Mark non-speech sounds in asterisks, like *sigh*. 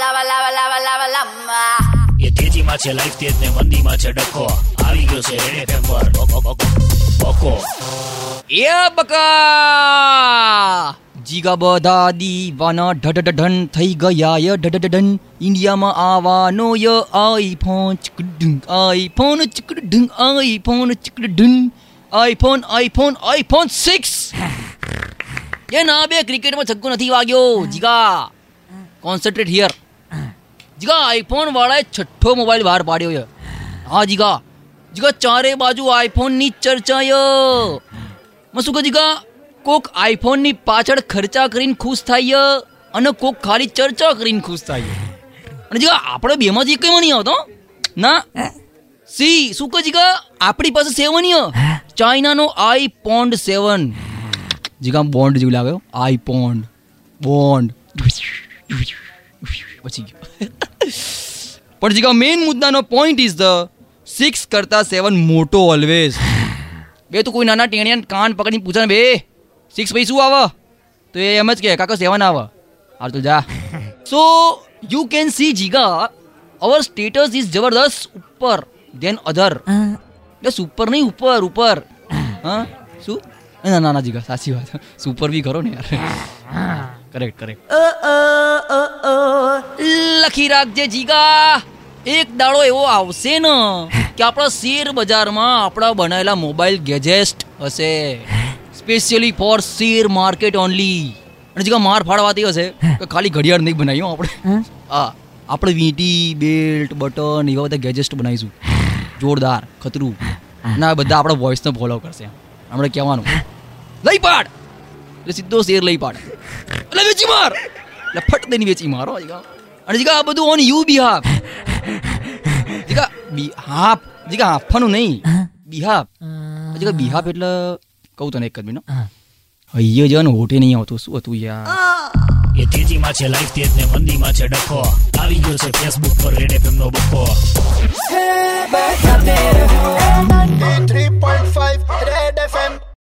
lava, લાવા લાવા લાવા lava. એ તેજીમાં છે લાઈફ તેજ ને મંદીમાં છે ડખો. આવી ગયો છે રેડ એફએમ પર. બકો, એ બકા! જીગા બધા દીવાના ઢઢઢન થઈ ગયા ય ઢઢઢન ઇન્ડિયામાં આવવાનો ય આઈફોન ચકડું આઈફોન ચકડું આઈફોન ચકડું આઈફોન આઈફોન આઈફોન 6 એ ના બે ક્રિકેટમાં છક્કો નથી વાગ્યો. જીગા કોન્સન્ટ્રેટ હિયર જીગા આઈફોન વાળાએ છઠ્ઠો મોબાઈલ બહાર પાડ્યો છે. હા જીગા. જીગા ચારે બાજુ આઈફોનની ચર્ચા ય માં શું કહું જીગા? કોક આઈફોનની પાછળ ખર્ચા કરીને ખુશ થાય અને કોક ખાલી ચર્ચા કરીને ખુશ થાય અને જીગા આપણે બેમાંથી કઈ નહીં આવતો ના. સી શું કહે જીગા? આપણી પાસે સેવન ચાઇનાનો આઈ પોન્ડ સેવન જીગા બોન્ડ જેવું લાગ્યો આઈ પોન્ડ બોન્ડ પછી ગયો. પણ જીગા મેઇન મુદ્દાનો પોઈન્ટ ઇઝ ધ સિક્સ કરતા સેવન મોટો ઓલવેઝ *sighs* બે તું કોઈ નાના ટેણિયા કાન પકડીને પૂછે ને બે સિક્સ પછી શું આવે? તો એ એમ જ કે કાકા સેવન આવે. હાલ તો જા. So you can see Jiga our status is જબરદસ્ત ઉપર દેન અધર બસ ઉપર નહીં ઉપર ઉપર. *laughs* હા? શું? ના ના ના જીગા સાચી વાત. *laughs* સુપર બી કરો ને યાર. કરેક્ટ કરેક્ટ *laughs* લખી રાખજે જીગા. એક દાડો એવો આવશે ને કે આપણા શેર બજારમાં આપણા બનાવેલા મોબાઈલ ગેજેસ્ટ હશે. Specially for share market only અને જે માર ફાડવાતી હશે કે ખાલી ઘડિયાળ નહીં બનાવ્યું આપણે. હા? આપણે વીંટી બેલ્ટ બટન એવા બધા ગેજેસ્ટ બનાવીશું. જોરદાર ખતરું. ના બધા આપણા વોઇસને ફોલો કરશે. આપણે કહેવાનું. લઈ પાડ! એટલે સીધો શેર લઈ પાડ. એટલે વેચી માર! એટલે ફટ દઈને વેચી મારો અને જીગા આ બધું ઓન યુ બિહાફ જીગા બિહાફ જીગા હાફવાનું નહીં બિહાફ જીગા બિહાફ એટલે કહું તને એક જ મિનિટ હૈયે જવાનું હોટે નહીં આવતું શું હતું યાર એ તેજીમાં છે લાઈફ તેજ ને મંદીમાં છે ડખો આવી ગયો છે ફેસબુક પર રેડ એફએમ નો બકો Bájate